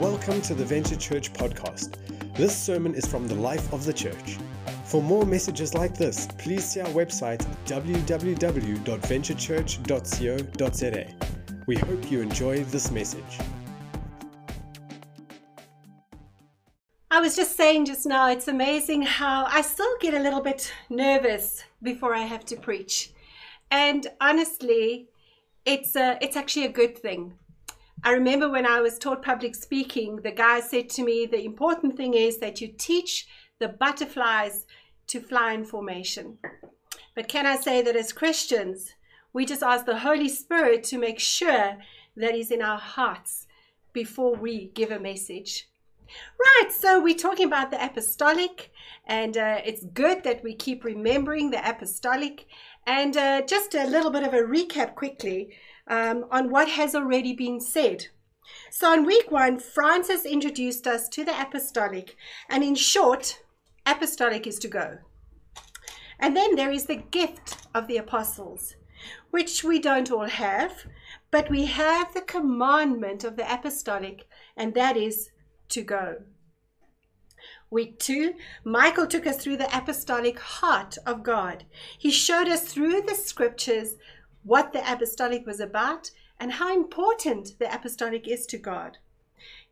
Welcome to the Venture Church podcast. This sermon is from the life of the church. For more messages like this, please see our website www.venturechurch.co.za. We hope you enjoy this message. I was just saying just now, it's amazing how I still get a little bit nervous before I have to preach. And honestly, it's a, it's actually a good thing. I remember when I was taught public speaking, the guy said to me, the important thing is that you teach the butterflies to fly in formation. But can I say that as Christians, we just ask the Holy Spirit to make sure that He's in our hearts before we give a message. Right, so we're talking about the apostolic, and uh, it's good that we keep remembering the apostolic. And uh, just a little bit of a recap quickly um, on what has already been said. So, in week one, Francis introduced us to the apostolic, and in short, apostolic is to go. And then there is the gift of the apostles, which we don't all have, but we have the commandment of the apostolic, and that is to go. Week two, Michael took us through the apostolic heart of God. He showed us through the scriptures what the apostolic was about and how important the apostolic is to God.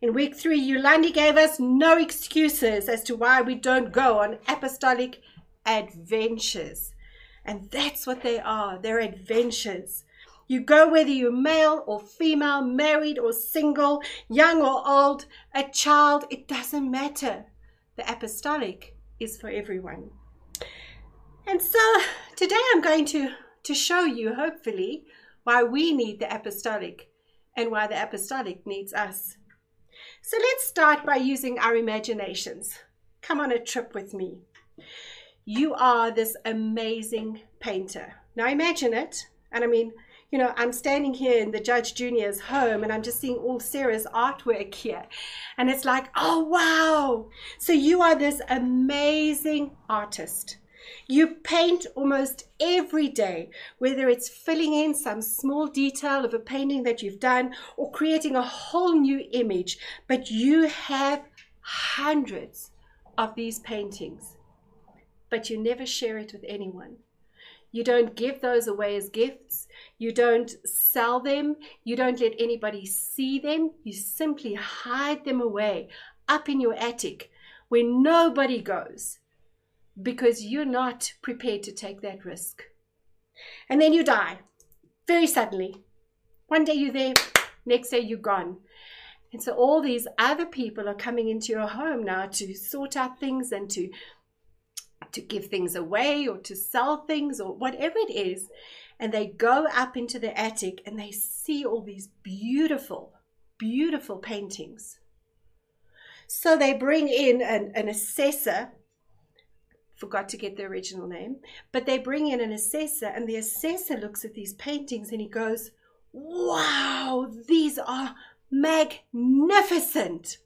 In week three, Yolandi gave us no excuses as to why we don't go on apostolic adventures. And that's what they are they're adventures. You go whether you're male or female, married or single, young or old, a child, it doesn't matter. The apostolic is for everyone. And so today I'm going to, to show you, hopefully, why we need the apostolic and why the apostolic needs us. So let's start by using our imaginations. Come on a trip with me. You are this amazing painter. Now imagine it. And I mean, you know, I'm standing here in the Judge Junior's home and I'm just seeing all Sarah's artwork here. And it's like, oh, wow. So you are this amazing artist. You paint almost every day, whether it's filling in some small detail of a painting that you've done or creating a whole new image, but you have hundreds of these paintings, but you never share it with anyone. You don't give those away as gifts. You don't sell them. You don't let anybody see them. You simply hide them away up in your attic where nobody goes because you're not prepared to take that risk. And then you die very suddenly. One day you're there, next day you're gone. And so all these other people are coming into your home now to sort out things and to to give things away or to sell things or whatever it is. And they go up into the attic and they see all these beautiful, beautiful paintings. So they bring in an, an assessor, forgot to get the original name, but they bring in an assessor, and the assessor looks at these paintings and he goes, Wow, these are magnificent.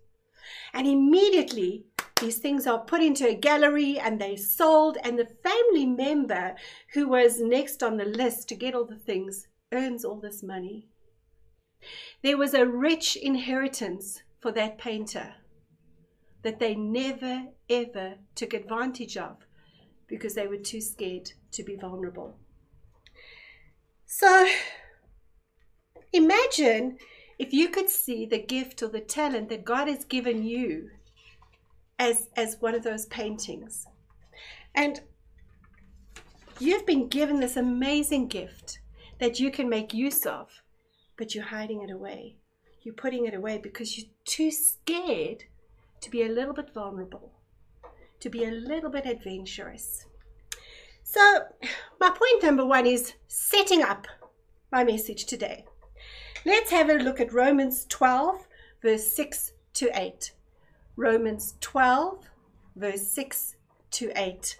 And immediately these things are put into a gallery and they sold, and the family member who was next on the list to get all the things earns all this money. There was a rich inheritance for that painter that they never ever took advantage of because they were too scared to be vulnerable. So imagine if you could see the gift or the talent that God has given you as, as one of those paintings. And you've been given this amazing gift that you can make use of, but you're hiding it away. You're putting it away because you're too scared to be a little bit vulnerable, to be a little bit adventurous. So, my point number one is setting up my message today. Let's have a look at Romans 12, verse 6 to 8. Romans 12, verse 6 to 8.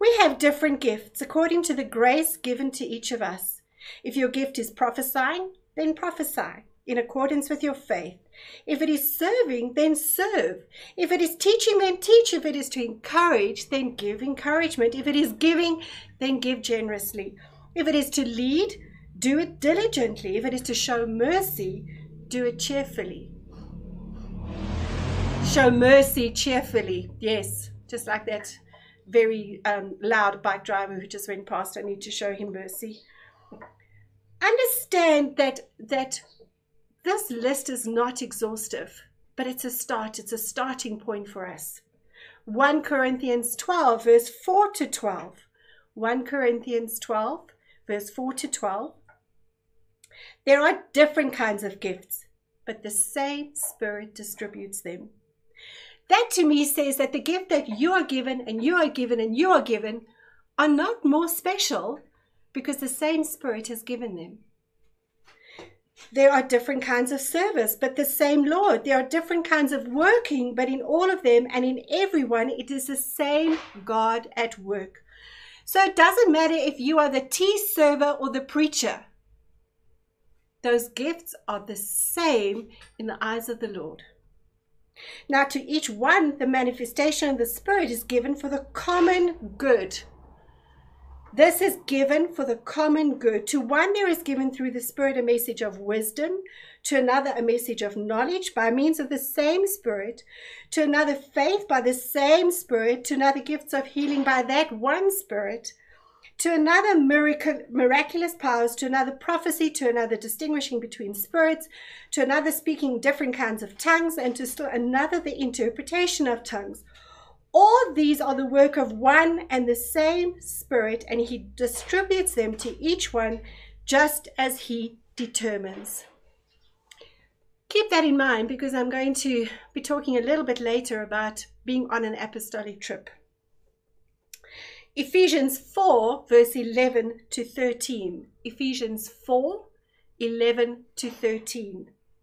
We have different gifts according to the grace given to each of us. If your gift is prophesying, then prophesy in accordance with your faith. If it is serving, then serve. If it is teaching, then teach. If it is to encourage, then give encouragement. If it is giving, then give generously. If it is to lead, do it diligently. If it is to show mercy, do it cheerfully. show mercy cheerfully. Yes, just like that very um, loud bike driver who just went past. I need to show him mercy. Understand that that this list is not exhaustive, but it's a start. It's a starting point for us. 1 Corinthians 12, verse 4 to 12. 1 Corinthians 12, verse 4 to 12. There are different kinds of gifts, but the same Spirit distributes them. That to me says that the gift that you are given and you are given and you are given are not more special because the same Spirit has given them. There are different kinds of service, but the same Lord. There are different kinds of working, but in all of them and in everyone, it is the same God at work. So it doesn't matter if you are the tea server or the preacher. Those gifts are the same in the eyes of the Lord. Now, to each one, the manifestation of the Spirit is given for the common good. This is given for the common good. To one, there is given through the Spirit a message of wisdom, to another, a message of knowledge by means of the same Spirit, to another, faith by the same Spirit, to another, gifts of healing by that one Spirit, to another, miracle, miraculous powers, to another, prophecy, to another, distinguishing between spirits, to another, speaking different kinds of tongues, and to still another, the interpretation of tongues. All these are the work of one and the same Spirit, and He distributes them to each one just as He determines. Keep that in mind because I'm going to be talking a little bit later about being on an apostolic trip. Ephesians 4, verse 11 to 13. Ephesians 4, 11 to 13.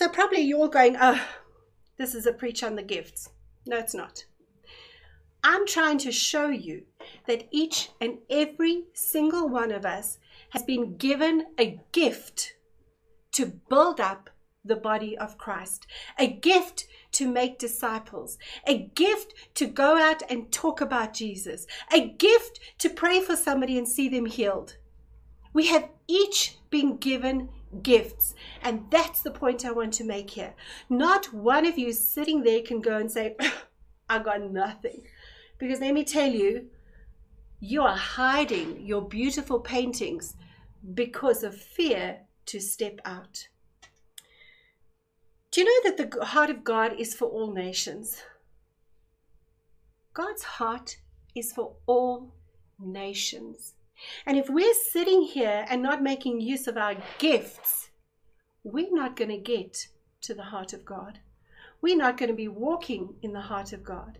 So probably you're going, oh, this is a preach on the gifts. No, it's not. I'm trying to show you that each and every single one of us has been given a gift to build up the body of Christ, a gift to make disciples, a gift to go out and talk about Jesus, a gift to pray for somebody and see them healed. We have each been given gifts. And that's the point I want to make here. Not one of you sitting there can go and say, I got nothing. Because let me tell you, you are hiding your beautiful paintings because of fear to step out. Do you know that the heart of God is for all nations? God's heart is for all nations. And if we're sitting here and not making use of our gifts, we're not going to get to the heart of God. We're not going to be walking in the heart of God.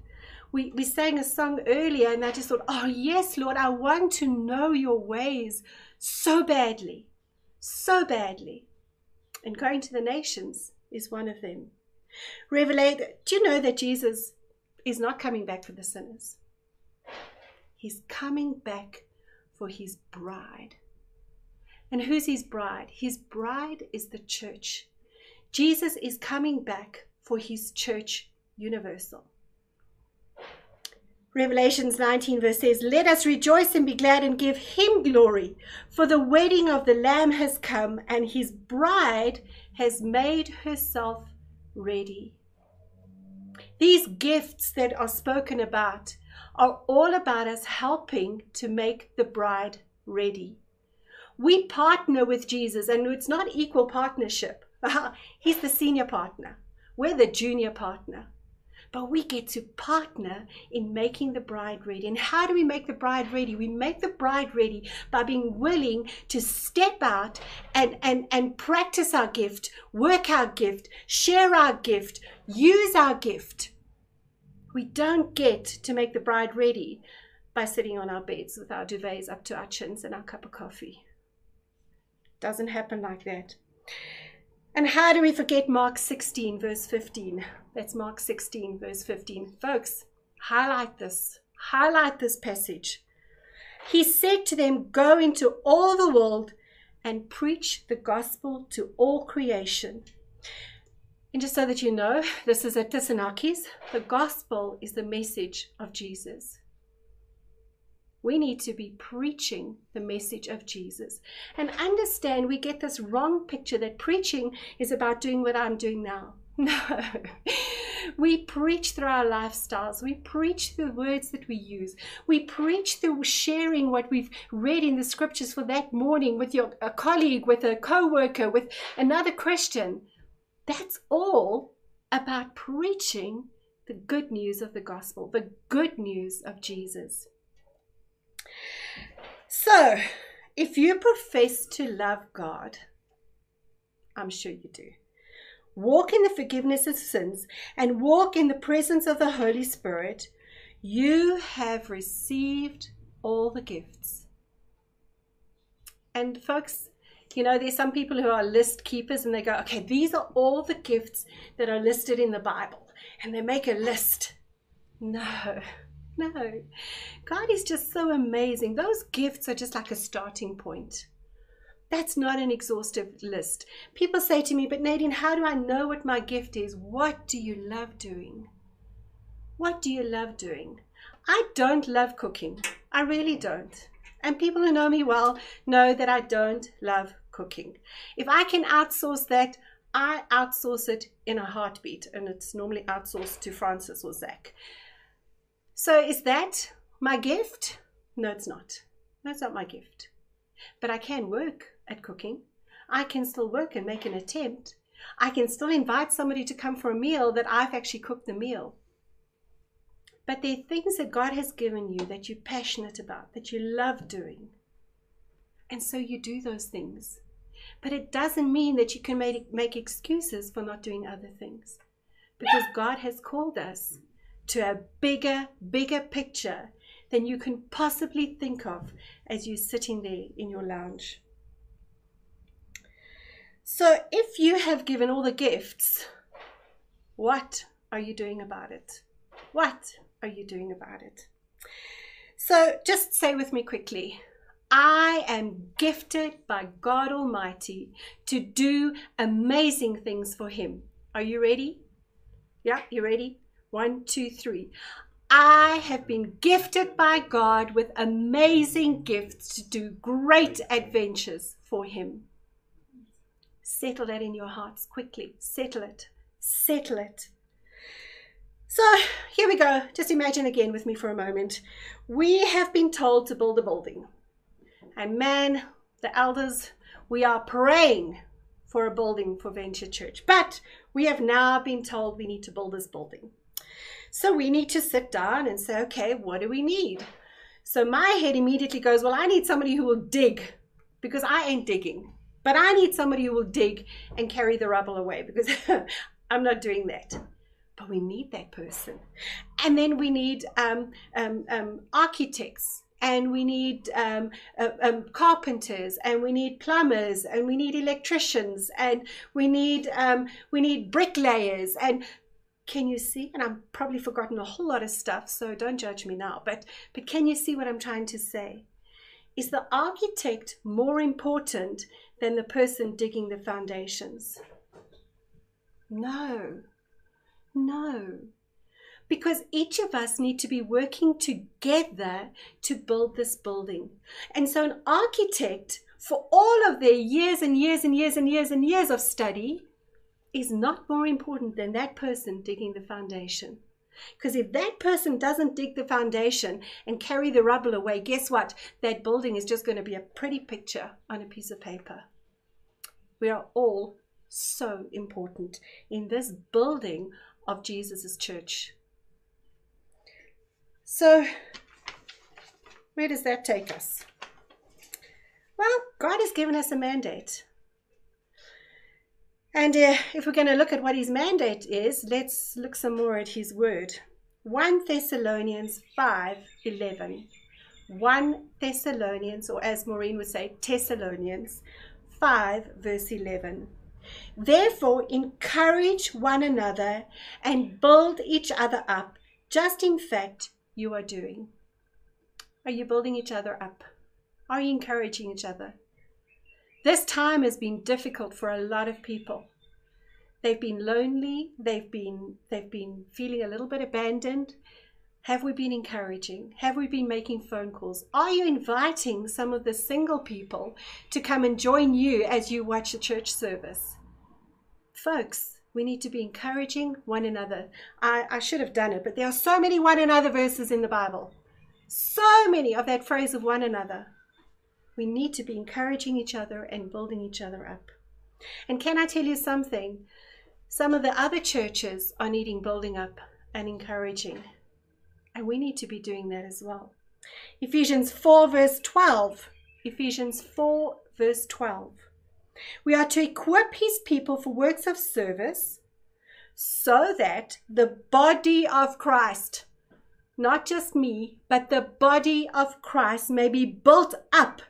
We, we sang a song earlier and I just thought, oh, yes, Lord, I want to know your ways so badly, so badly. And going to the nations is one of them. Revelate, do you know that Jesus is not coming back for the sinners? He's coming back for his bride. And who's his bride? His bride is the church. Jesus is coming back for his church universal. Revelations 19 verse says, Let us rejoice and be glad and give him glory, for the wedding of the Lamb has come, and his bride has made herself ready. These gifts that are spoken about are all about us helping to make the bride ready. We partner with Jesus, and it's not equal partnership. He's the senior partner, we're the junior partner. But we get to partner in making the bride ready. And how do we make the bride ready? We make the bride ready by being willing to step out and, and, and practice our gift, work our gift, share our gift, use our gift we don't get to make the bride ready by sitting on our beds with our duvets up to our chins and our cup of coffee. Doesn't happen like that. And how do we forget Mark 16, verse 15? That's Mark 16, verse 15. Folks, highlight this. Highlight this passage. He said to them, Go into all the world and preach the gospel to all creation. And just so that you know, this is at Thessaloniki. The gospel is the message of Jesus. We need to be preaching the message of Jesus and understand we get this wrong picture that preaching is about doing what I'm doing now. No. We preach through our lifestyles. We preach the words that we use. We preach through sharing what we've read in the scriptures for that morning with your a colleague, with a co-worker, with another Christian. That's all about preaching the good news of the gospel, the good news of Jesus. So, if you profess to love God, I'm sure you do, walk in the forgiveness of sins, and walk in the presence of the Holy Spirit, you have received all the gifts. And, folks, you know, there's some people who are list keepers and they go, okay, these are all the gifts that are listed in the Bible. And they make a list. No, no. God is just so amazing. Those gifts are just like a starting point. That's not an exhaustive list. People say to me, but Nadine, how do I know what my gift is? What do you love doing? What do you love doing? I don't love cooking. I really don't. And people who know me well know that I don't love cooking. If I can outsource that, I outsource it in a heartbeat, and it's normally outsourced to Francis or Zach. So, is that my gift? No, it's not. That's not my gift. But I can work at cooking. I can still work and make an attempt. I can still invite somebody to come for a meal that I've actually cooked the meal. But there are things that God has given you that you're passionate about, that you love doing. And so you do those things. But it doesn't mean that you can make, make excuses for not doing other things. Because God has called us to a bigger, bigger picture than you can possibly think of as you're sitting there in your lounge. So, if you have given all the gifts, what are you doing about it? What are you doing about it? So, just say with me quickly I am gifted by God Almighty to do amazing things for Him. Are you ready? Yeah, you ready? One, two, three. I have been gifted by God with amazing gifts to do great adventures for Him. Settle that in your hearts quickly. Settle it. Settle it. So here we go. Just imagine again with me for a moment. We have been told to build a building. And man, the elders, we are praying for a building for Venture Church. But we have now been told we need to build this building. So we need to sit down and say, okay, what do we need? So my head immediately goes, well, I need somebody who will dig because I ain't digging. But I need somebody who will dig and carry the rubble away because I'm not doing that. But we need that person. And then we need um, um, um, architects and we need um, uh, um, carpenters and we need plumbers and we need electricians and we need um, we need bricklayers and can you see and i'm probably forgotten a whole lot of stuff so don't judge me now but but can you see what i'm trying to say? Is the architect more important than the person digging the foundations? No. No because each of us need to be working together to build this building and so an architect for all of their years and years and years and years and years of study is not more important than that person digging the foundation. Because if that person doesn't dig the foundation and carry the rubble away, guess what? That building is just going to be a pretty picture on a piece of paper. We are all so important in this building of Jesus' church. So, where does that take us? Well, God has given us a mandate. And uh, if we're going to look at what his mandate is, let's look some more at his word. 1 Thessalonians 5 11. 1 Thessalonians, or as Maureen would say, Thessalonians 5, verse 11. Therefore, encourage one another and build each other up, just in fact you are doing. Are you building each other up? Are you encouraging each other? This time has been difficult for a lot of people. They've been lonely, they've been they've been feeling a little bit abandoned. Have we been encouraging? Have we been making phone calls? Are you inviting some of the single people to come and join you as you watch the church service? Folks, we need to be encouraging one another. I, I should have done it, but there are so many one another verses in the Bible. So many of that phrase of one another. We need to be encouraging each other and building each other up. And can I tell you something? Some of the other churches are needing building up and encouraging. And we need to be doing that as well. Ephesians 4, verse 12. Ephesians 4, verse 12. We are to equip his people for works of service so that the body of Christ, not just me, but the body of Christ may be built up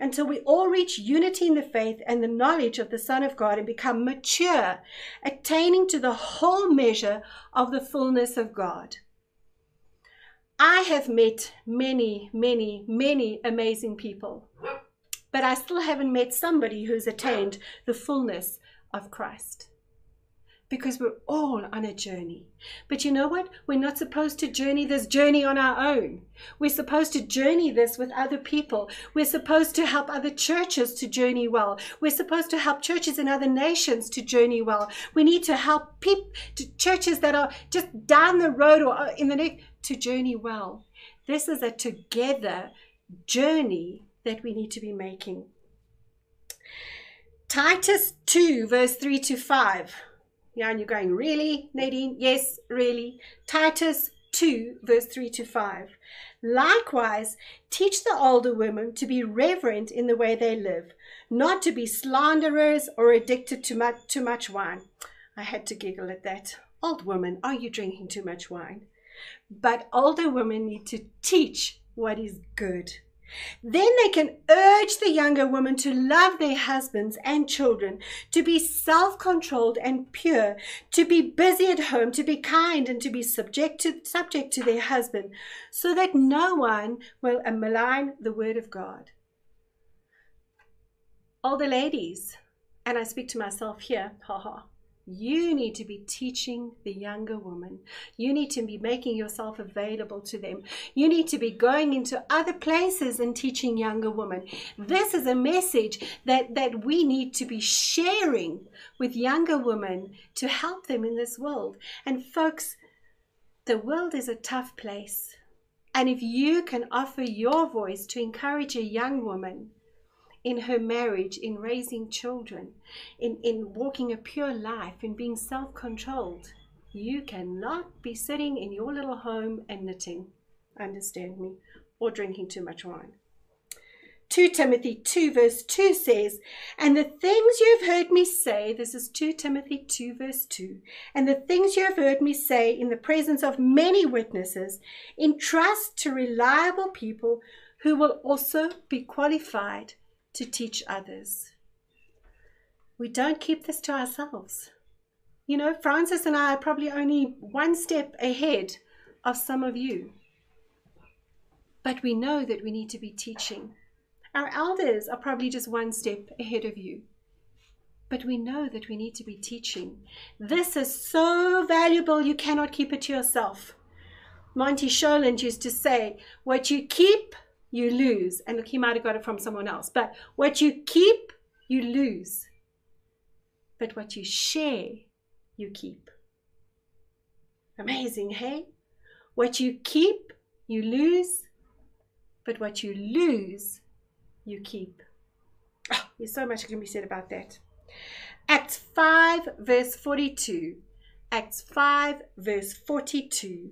until we all reach unity in the faith and the knowledge of the Son of God and become mature, attaining to the whole measure of the fullness of God. I have met many, many, many amazing people, but I still haven't met somebody who's attained the fullness of Christ because we're all on a journey. But you know what? We're not supposed to journey this journey on our own. We're supposed to journey this with other people. We're supposed to help other churches to journey well. We're supposed to help churches in other nations to journey well. We need to help people, churches that are just down the road or uh, in the next to journey well. This is a together journey that we need to be making. Titus 2, verse 3 to 5. Yeah, and you're going, really, Nadine? Yes, really. Titus 2, verse 3 to 5. Likewise, teach the older women to be reverent in the way they live, not to be slanderers or addicted to much, too much wine. I had to giggle at that. Old woman, are you drinking too much wine? But older women need to teach what is good. Then they can urge the younger women to love their husbands and children, to be self controlled and pure, to be busy at home, to be kind, and to be subject to, subject to their husband, so that no one will malign the word of God. Older ladies, and I speak to myself here, haha. You need to be teaching the younger woman. You need to be making yourself available to them. You need to be going into other places and teaching younger women. This is a message that, that we need to be sharing with younger women to help them in this world. And folks, the world is a tough place. And if you can offer your voice to encourage a young woman, in her marriage, in raising children, in, in walking a pure life, in being self controlled. You cannot be sitting in your little home and knitting, understand me, or drinking too much wine. 2 Timothy 2, verse 2 says, And the things you have heard me say, this is 2 Timothy 2, verse 2, and the things you have heard me say in the presence of many witnesses, entrust to reliable people who will also be qualified to teach others. We don't keep this to ourselves. You know, Francis and I are probably only one step ahead of some of you. But we know that we need to be teaching. Our elders are probably just one step ahead of you. But we know that we need to be teaching. This is so valuable, you cannot keep it to yourself. Monty Sholand used to say, What you keep, you lose. And look, he might have got it from someone else. But what you keep, you lose. But what you share, you keep. Amazing, hey? What you keep, you lose. But what you lose, you keep. Oh, there's so much can be said about that. Acts 5, verse 42. Acts 5, verse 42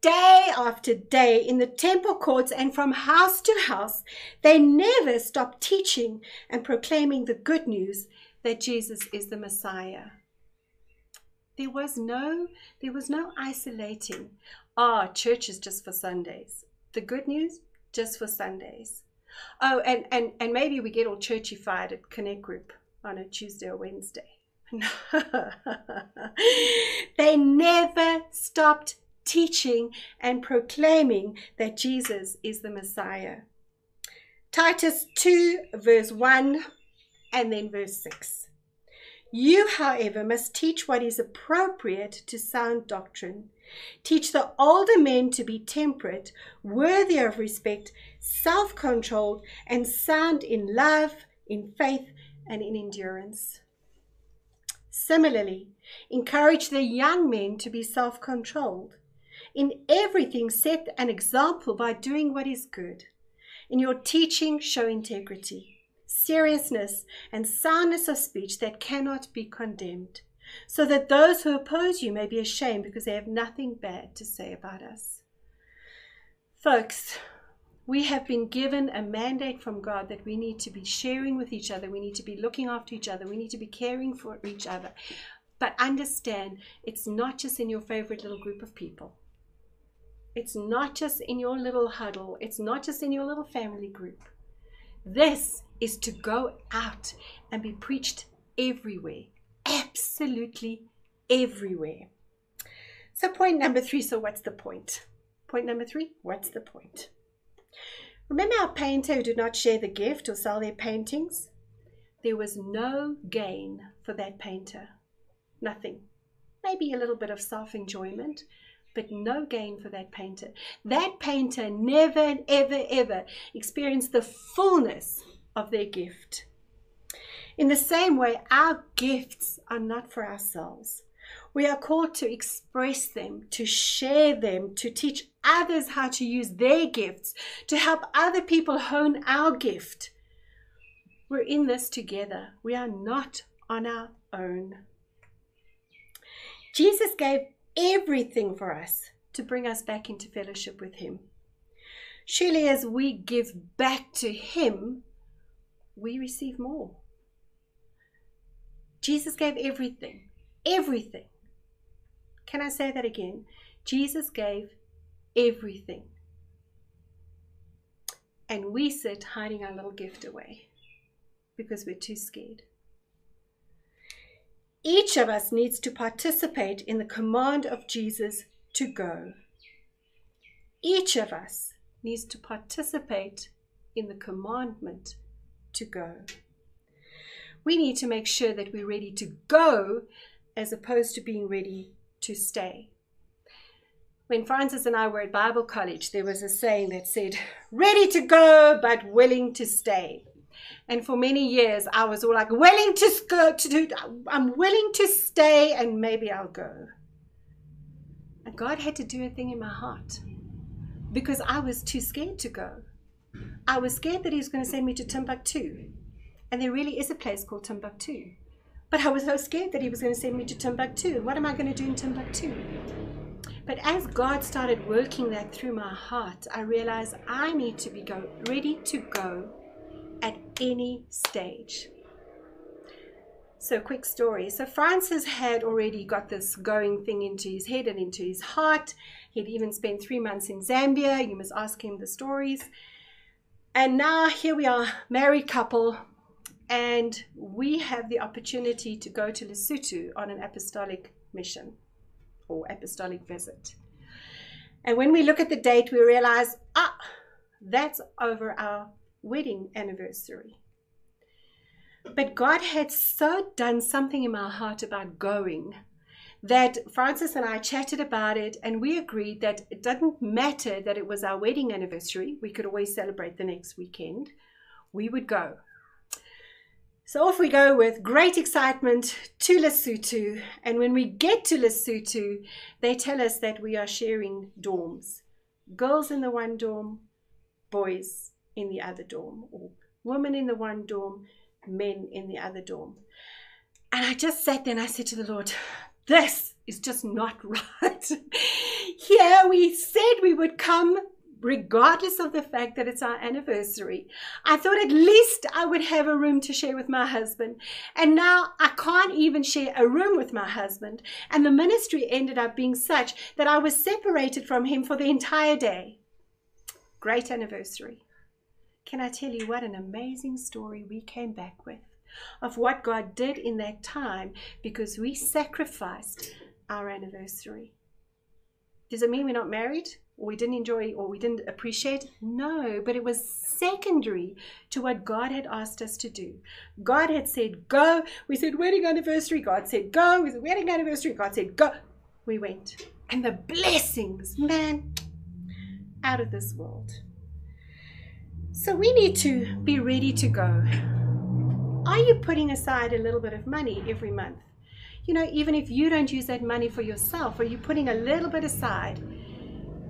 day after day in the temple courts and from house to house, they never stopped teaching and proclaiming the good news that Jesus is the Messiah. There was no, there was no isolating. Ah, oh, church is just for Sundays. The good news, just for Sundays. Oh, and, and, and maybe we get all churchified at Connect Group. on a Tuesday or Wednesday. they never stopped teaching and proclaiming that Jesus is the Messiah. Titus 2, verse 1, and then verse 6. You, however, must teach what is appropriate to sound doctrine. Teach the older men to be temperate, worthy of respect, self controlled, and sound in love, in faith, and in endurance. Similarly, encourage the young men to be self controlled. In everything, set an example by doing what is good. In your teaching, show integrity, seriousness, and soundness of speech that cannot be condemned, so that those who oppose you may be ashamed because they have nothing bad to say about us. Folks, we have been given a mandate from God that we need to be sharing with each other. We need to be looking after each other. We need to be caring for each other. But understand, it's not just in your favorite little group of people. It's not just in your little huddle. It's not just in your little family group. This is to go out and be preached everywhere. Absolutely everywhere. So, point number three so, what's the point? Point number three what's the point? Remember our painter who did not share the gift or sell their paintings? There was no gain for that painter. Nothing. Maybe a little bit of self enjoyment, but no gain for that painter. That painter never, ever, ever experienced the fullness of their gift. In the same way, our gifts are not for ourselves. We are called to express them, to share them, to teach others how to use their gifts, to help other people hone our gift. We're in this together. We are not on our own. Jesus gave everything for us to bring us back into fellowship with Him. Surely, as we give back to Him, we receive more. Jesus gave everything, everything. Can I say that again? Jesus gave everything. And we sit hiding our little gift away because we're too scared. Each of us needs to participate in the command of Jesus to go. Each of us needs to participate in the commandment to go. We need to make sure that we're ready to go as opposed to being ready to stay. When Francis and I were at Bible college, there was a saying that said, ready to go, but willing to stay. And for many years, I was all like, willing to go to do, I'm willing to stay and maybe I'll go. And God had to do a thing in my heart because I was too scared to go. I was scared that He was going to send me to Timbuktu. And there really is a place called Timbuktu. But I was so scared that He was going to send me to Timbuktu. What am I going to do in Timbuktu? But as God started working that through my heart, I realized I need to be go, ready to go at any stage. So, quick story. So, Francis had already got this going thing into his head and into his heart. He'd even spent three months in Zambia. You must ask him the stories. And now here we are, married couple, and we have the opportunity to go to Lesotho on an apostolic mission or apostolic visit. And when we look at the date, we realize, ah, that's over our wedding anniversary. But God had so done something in my heart about going that Francis and I chatted about it and we agreed that it didn't matter that it was our wedding anniversary. We could always celebrate the next weekend. We would go. So off we go with great excitement to Lesotho. And when we get to Lesotho, they tell us that we are sharing dorms. Girls in the one dorm, boys in the other dorm, or women in the one dorm, men in the other dorm. And I just sat there and I said to the Lord, This is just not right. Here we said we would come regardless of the fact that it's our anniversary. I thought at least I would have a room to share with my husband. And now I can't even share a room with my husband. And the ministry ended up being such that I was separated from him for the entire day. Great anniversary. Can I tell you what an amazing story we came back with? of what God did in that time because we sacrificed our anniversary. Does it mean we're not married? Or we didn't enjoy or we didn't appreciate? No, but it was secondary to what God had asked us to do. God had said, go. We said, wedding anniversary. God said, go. We said, wedding anniversary. God said, go. We went. And the blessings, man, out of this world. So we need to be ready to go. Are you putting aside a little bit of money every month? You know, even if you don't use that money for yourself, are you putting a little bit aside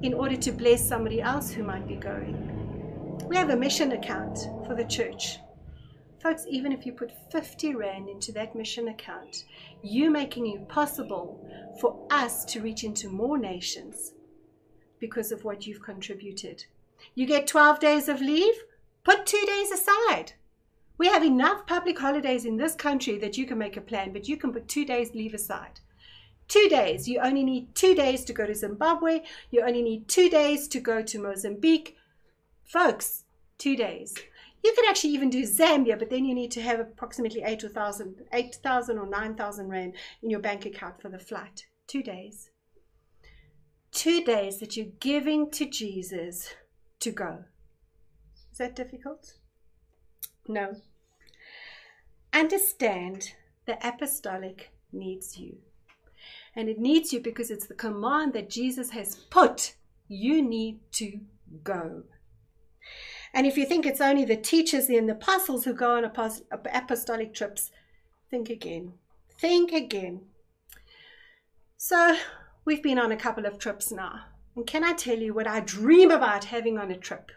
in order to bless somebody else who might be going? We have a mission account for the church. Folks, even if you put 50 Rand into that mission account, you making it possible for us to reach into more nations because of what you've contributed. You get 12 days of leave, put two days aside. We have enough public holidays in this country that you can make a plan, but you can put two days leave aside. Two days. You only need two days to go to Zimbabwe. You only need two days to go to Mozambique. Folks, two days. You can actually even do Zambia, but then you need to have approximately 8,000 8, or 9,000 Rand in your bank account for the flight. Two days. Two days that you're giving to Jesus to go. Is that difficult? No. Understand the apostolic needs you. And it needs you because it's the command that Jesus has put. You need to go. And if you think it's only the teachers and the apostles who go on apostolic trips, think again. Think again. So, we've been on a couple of trips now. And can I tell you what I dream about having on a trip?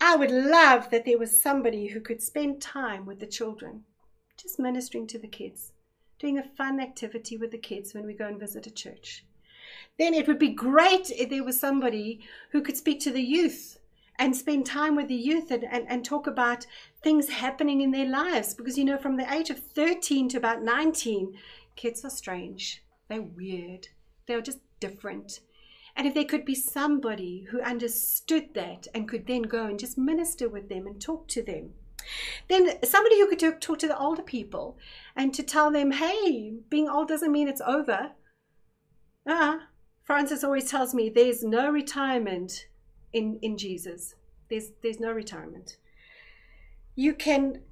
I would love that there was somebody who could spend time with the children, just ministering to the kids, doing a fun activity with the kids when we go and visit a church. Then it would be great if there was somebody who could speak to the youth and spend time with the youth and, and, and talk about things happening in their lives. Because, you know, from the age of 13 to about 19, kids are strange. They're weird. They're just different. And if there could be somebody who understood that and could then go and just minister with them and talk to them. Then somebody who could talk to the older people and to tell them, hey, being old doesn't mean it's over. Ah, Francis always tells me there's no retirement in, in Jesus. There's there's no retirement. You can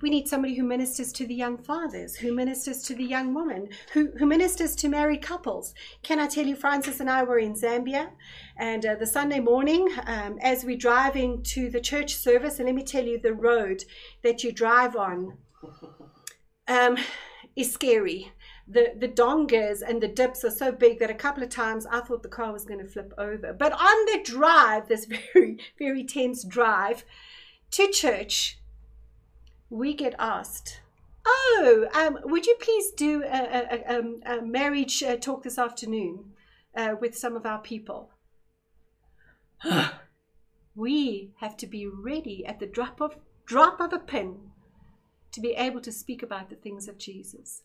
we need somebody who ministers to the young fathers, who ministers to the young women, who, who ministers to married couples. Can I tell you, Francis and I were in Zambia, and uh, the Sunday morning, um, as we're driving to the church service, and let me tell you, the road that you drive on um, is scary. The, the dongas and the dips are so big that a couple of times I thought the car was going to flip over. But on the drive, this very, very tense drive to church, we get asked, Oh, um, would you please do a, a, a, um, a marriage uh, talk this afternoon uh, with some of our people? we have to be ready at the drop of drop of a pin to be able to speak about the things of Jesus.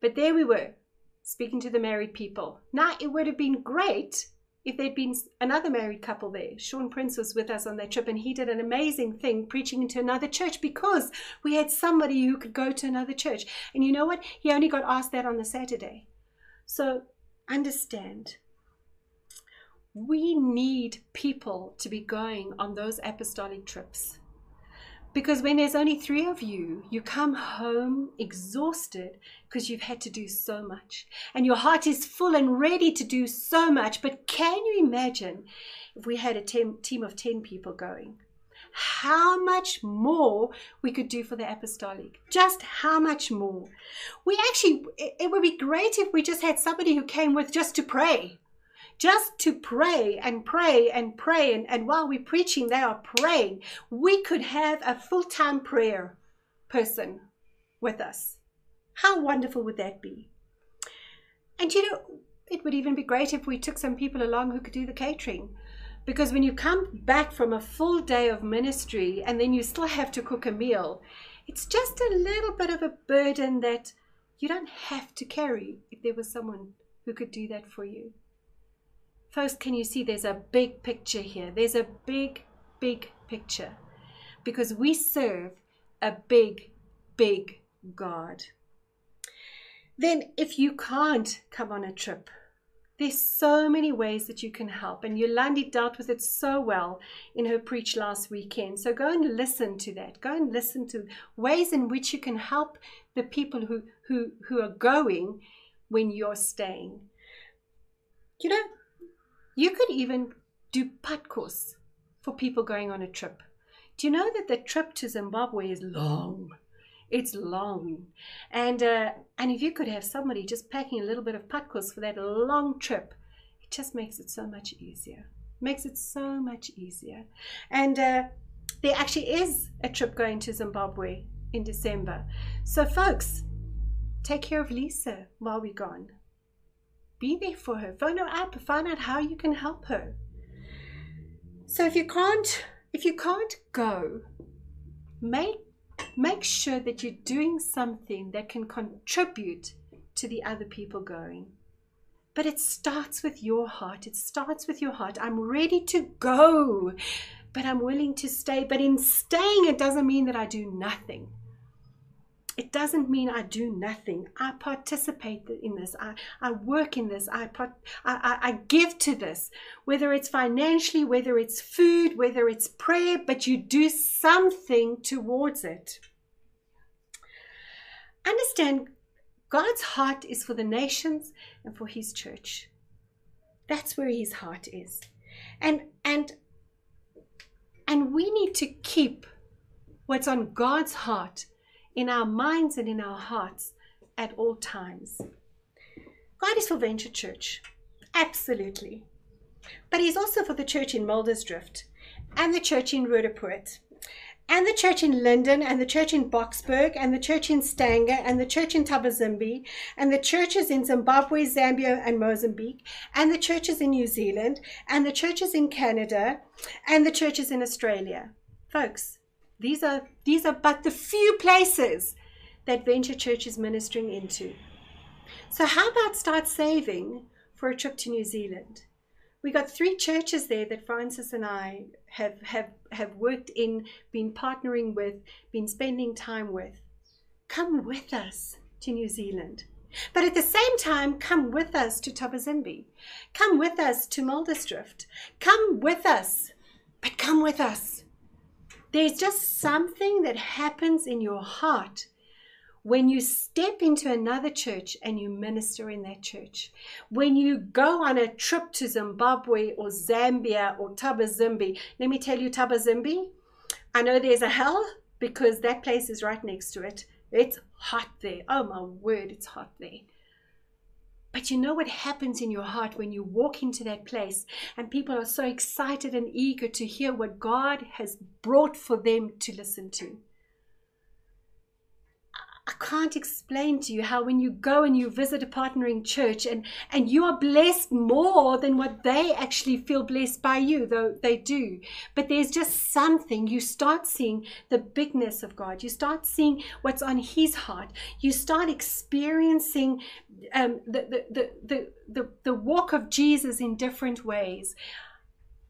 But there we were, speaking to the married people. Now, it would have been great if there'd been another married couple there. Sean Prince was with us on that trip and he did an amazing thing preaching into another church because we had somebody who could go to another church. And you know what? He only got asked that on the Saturday. So understand. We need people to be going on those apostolic trips. Because when there's only three of you, you come home exhausted because you've had to do so much. And your heart is full and ready to do so much. But can you imagine if we had a team of 10 people going? How much more we could do for the apostolic. Just how much more. We actually, it would be great if we just had somebody who came with just to pray just to pray and pray and pray. And, and while we're preaching, they are praying. We could have a full time prayer person with us. How wonderful would that be? And you know, it would even be great if we took some people along who could do the catering. Because when you come back from a full day of ministry and then you still have to cook a meal, it's just a little bit of a burden that you don't have to carry if there was someone who could do that for you. First, can you see there's a big picture here? There's a big, big picture. because we serve a big, big God. Then, if you can't come on a trip, there's so many ways that you can help, and Yolandi dealt with it so well in her preach last weekend. So go and listen to that. Go and listen to ways in which you can help the people who who who are going when you're staying. You know, you could even do padkos for people going on a trip. Do you know that the trip to Zimbabwe is long? It's long. And uh, and if you could have somebody just packing a little bit of padkos for that long trip, it just makes it so much easier. Makes it so much easier. And uh, there actually is a trip going to Zimbabwe in December. So folks, take care of Lisa while we're gone. Be there for her. Phone her up. Find out how you can help her. So if you can't, if you can't go, make make sure that you're doing something that can contribute to the other people going. But it starts with your heart. It starts with your heart. I'm ready to go, but I'm willing to stay. But in staying, it doesn't mean that I do nothing it doesn't mean I do nothing. I participate in this. I, I work in this. I, I, I, I give to this, whether it's financially, whether it's food, whether it's prayer, but you do something towards it. Understand, God's heart is for the nations and for His church. That's where His heart is, and and and we need to keep what's on God's heart in our minds and in our hearts at all times. God is for Venture Church, absolutely. But He's also for the church in Muldersdrift and the church in Roodepoort and the church in Linden and the church in Boksburg and the church in Stanger and the church in Thabazimbi and the churches in Zimbabwe, Zambia and Mozambique and the churches in New Zealand and the churches in Canada and the churches in Australia. Folks, these are, these are but the few places that Venture Church is ministering into. So, how about start saving for a trip to New Zealand? We got three churches there that Francis and I have, have, have worked in, been partnering with, been spending time with. Come with us to New Zealand. But at the same time, come with us to Thabazimbi. Come with us to Muldersdrift. Come with us. But come with us there's just something that happens in your heart when you step into another church and you minister in that church. When you go on a trip to Zimbabwe or Zambia or Thabazimbi, let me tell you, Thabazimbi, I know there's a hell because that place is right next to it. It's hot there. Oh my word, it's hot there. But you know what happens in your heart when you walk into that place and people are so excited and eager to hear what God has brought for them to listen to. I can't explain to you how when you go and you visit a partnering church and, and you are blessed more than what they actually feel blessed by you, though they do. But there's just something. You start seeing the bigness of God. You start seeing what's on His heart. You start experiencing um, the, the, the, the, the, walk of Jesus in different ways.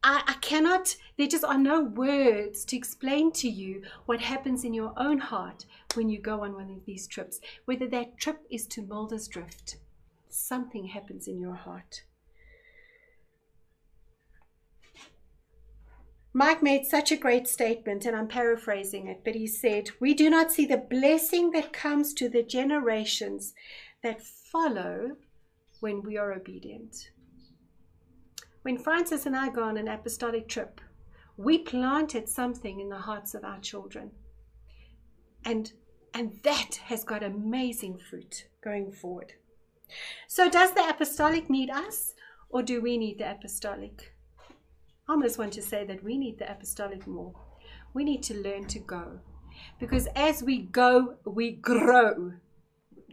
I, I cannot, there just are no words to explain to you what happens in your own heart when you go on one of these trips. Whether that trip is to Muldersdrift, something happens in your heart. Mike made such a great statement, and I'm paraphrasing it, but he said, We do not see the blessing that comes to the generations that follow when we are obedient. When Francis and I go on an apostolic trip, we planted something in the hearts of our children. And, and that has got amazing fruit going forward. So, does the apostolic need us, or do we need the apostolic? I almost want to say that we need the apostolic more. We need to learn to go. Because as we go, we grow.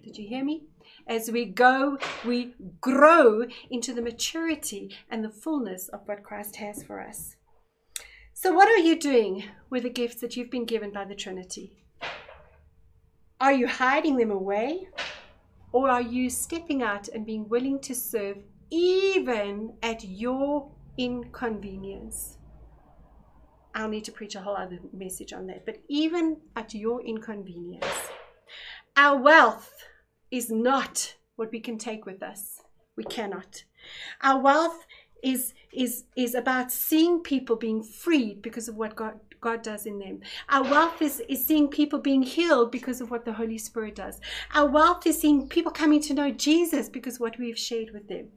Did you hear me? As we go, we grow into the maturity and the fullness of what Christ has for us. So, what are you doing with the gifts that you've been given by the Trinity? Are you hiding them away? Or are you stepping out and being willing to serve even at your inconvenience? I'll need to preach a whole other message on that. But even at your inconvenience, our wealth is not what we can take with us. We cannot. Our wealth is is is about seeing people being freed because of what God God does in them. Our wealth is, is seeing people being healed because of what the Holy Spirit does. Our wealth is seeing people coming to know Jesus because what we've shared with them.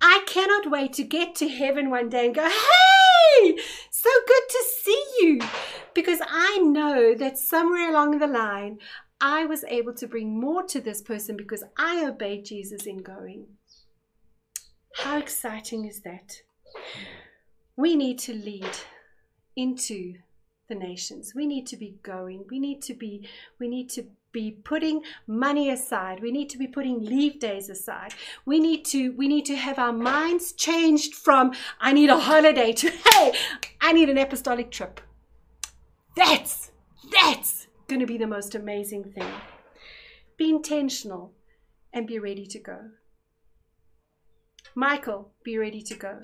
I cannot wait to get to heaven one day and go, hey, so good to see you. Because I know that somewhere along the line, I was able to bring more to this person because I obeyed Jesus in going. How exciting is that? We need to lead into the nations. We need to be going. We need to be we need to be putting money aside. We need to be putting leave days aside. We need to we need to have our minds changed from I need a holiday to hey, I need an apostolic trip. That's that's going to be the most amazing thing. Be intentional and be ready to go. Michael, be ready to go.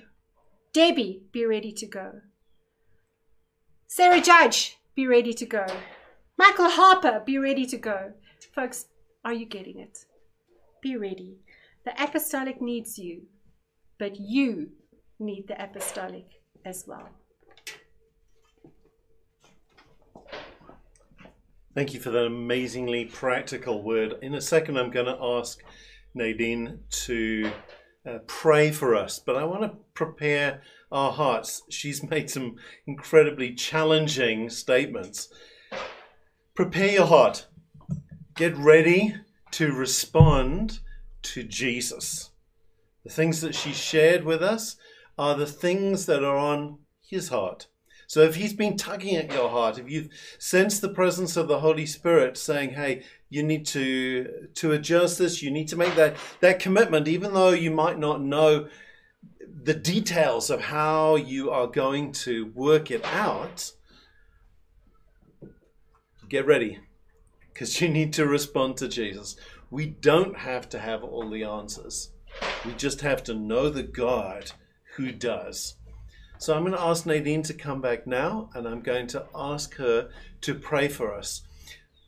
Debbie, be ready to go. Sarah Judge, be ready to go. Michael Harper, be ready to go. Folks, are you getting it? Be ready. The apostolic needs you, but you need the apostolic as well. Thank you for that amazingly practical word. In a second, I'm going to ask Nadine to uh, pray for us, but I want to prepare our hearts. She's made some incredibly challenging statements. Prepare your heart. Get ready to respond to Jesus. The things that she shared with us are the things that are on his heart. So if he's been tugging at your heart, if you've sensed the presence of the Holy Spirit saying, hey, you need to to adjust this, you need to make that that commitment, even though you might not know the details of how you are going to work it out, get ready because you need to respond to Jesus. We don't have to have all the answers. We just have to know the God who does. So I'm going to ask Nadine to come back now and I'm going to ask her to pray for us.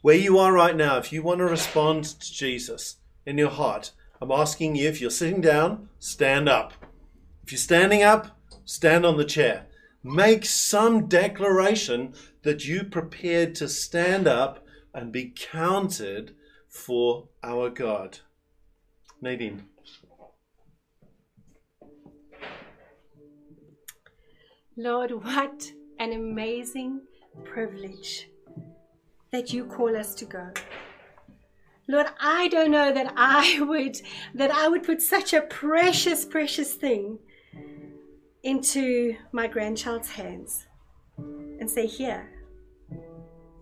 Where you are right now, if you want to respond to Jesus in your heart, I'm asking you if you're sitting down, stand up. If you're standing up, stand on the chair. Make some declaration that you prepared to stand up and be counted for our God. Nadine. Lord, what an amazing privilege that you call us to go. Lord, I don't know that I would that I would put such a precious precious thing into my grandchild's hands and say, "Here.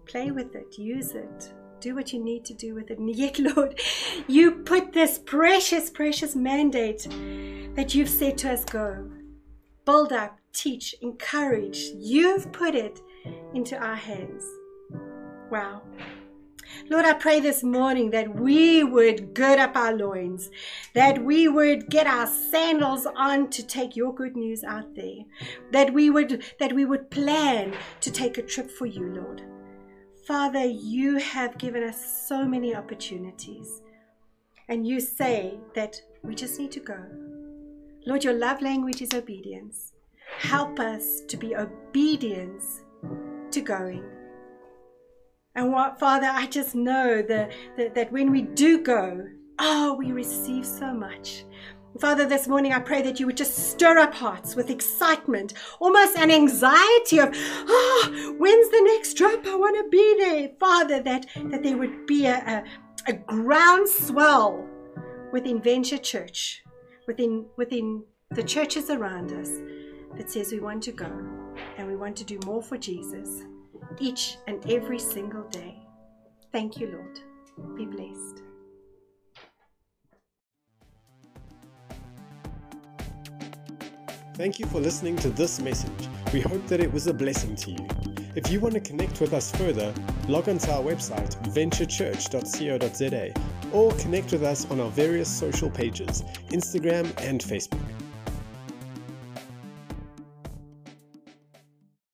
Play with it, use it, do what you need to do with it." And yet, Lord, you put this precious precious mandate that you've said to us go. Build up, teach, encourage. You've put it into our hands. Wow. Lord, I pray this morning that we would gird up our loins, that we would get our sandals on to take your good news out there, that we would that we would plan to take a trip for you, Lord. Father, you have given us so many opportunities. And you say that we just need to go. Lord, your love language is obedience. Help us to be obedience to going. And what, Father, I just know that, that, that when we do go, oh, we receive so much. Father, this morning I pray that you would just stir up hearts with excitement, almost an anxiety of, oh, when's the next drop? I want to be there. Father, that, that there would be a, a, a groundswell within Venture Church, within, within the churches around us, that says we want to go and we want to do more for Jesus each and every single day. Thank you, Lord. Be blessed. Thank you for listening to this message. We hope that it was a blessing to you. If you want to connect with us further, log on to our website, venturechurch.co.za, or connect with us on our various social pages, Instagram and Facebook.